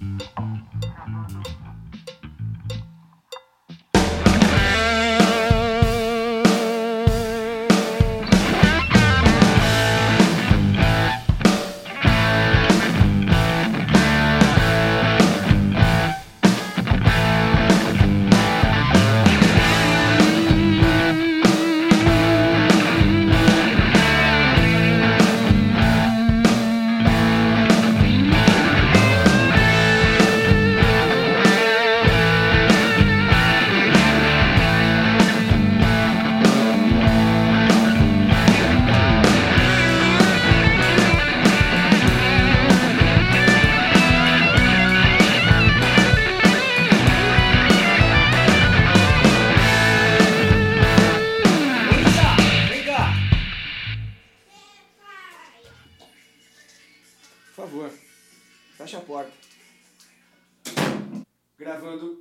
Mm-hmm. Fecha a porta. Gravando